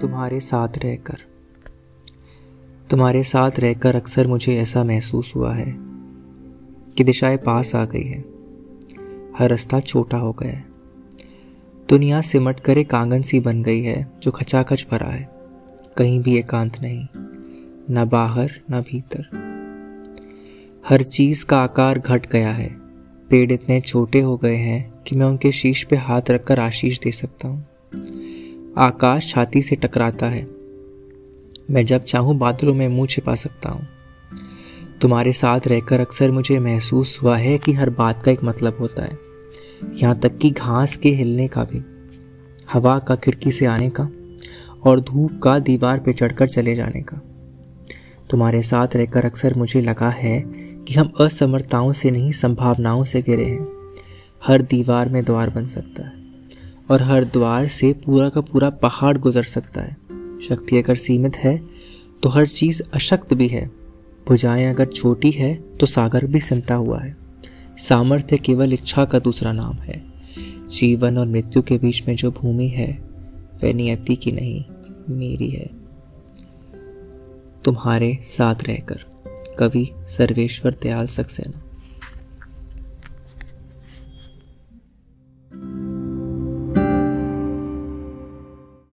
तुम्हारे साथ रहकर। तुम्हारे साथ रहकर अक्सर मुझे ऐसा महसूस हुआ है कि दिशाएँ पास आ गई है। हर रास्ता छोटा हो गया है। दुनिया सिमट कर एक आँगन सी बन गई है जो खचाखच भरा है। कहीं भी एकांत नहीं, न बाहर, न भीतर। हर चीज़ का आकार घट गया है। पेड़ इतने छोटे हो गए हैं कि मैं उनके शीश पे हाथ रखकर आशीष दे सकता हूँ। आकाश छाती से टकराता है। मैं जब चाहूँ बादलों में मुँह छिपा सकता हूँ। तुम्हारे साथ रहकर अक्सर मुझे महसूस हुआ है कि हर बात का एक मतलब होता है। यहाँ तक कि घास के हिलने का भी। हवा का खिड़की से आने का और धूप का दीवार पे चढ़कर चले जाने का। तुम्हारे साथ रहकर अक्सर मुझे लगा है कि हम असमर्थताओं से नहीं, संभावनाओं से घिरे हैं। हर दीवार में द्वार बन सकता है। और हर द्वार से पूरा का पूरा पहाड़ गुजर सकता है। शक्ति अगर सीमित है तो हर चीज़ अशक्त भी है। भुजाएँ अगर छोटी है तो सागर भी सिमटा हुआ है। सामर्थ्य केवल इच्छा का दूसरा नाम है। जीवन और मृत्यु के बीच में जो भूमि है, वह नियति की नहीं, मेरी है। तुम्हारे साथ रहकर, कवि सर्वेश्वर दयाल सक्सेना।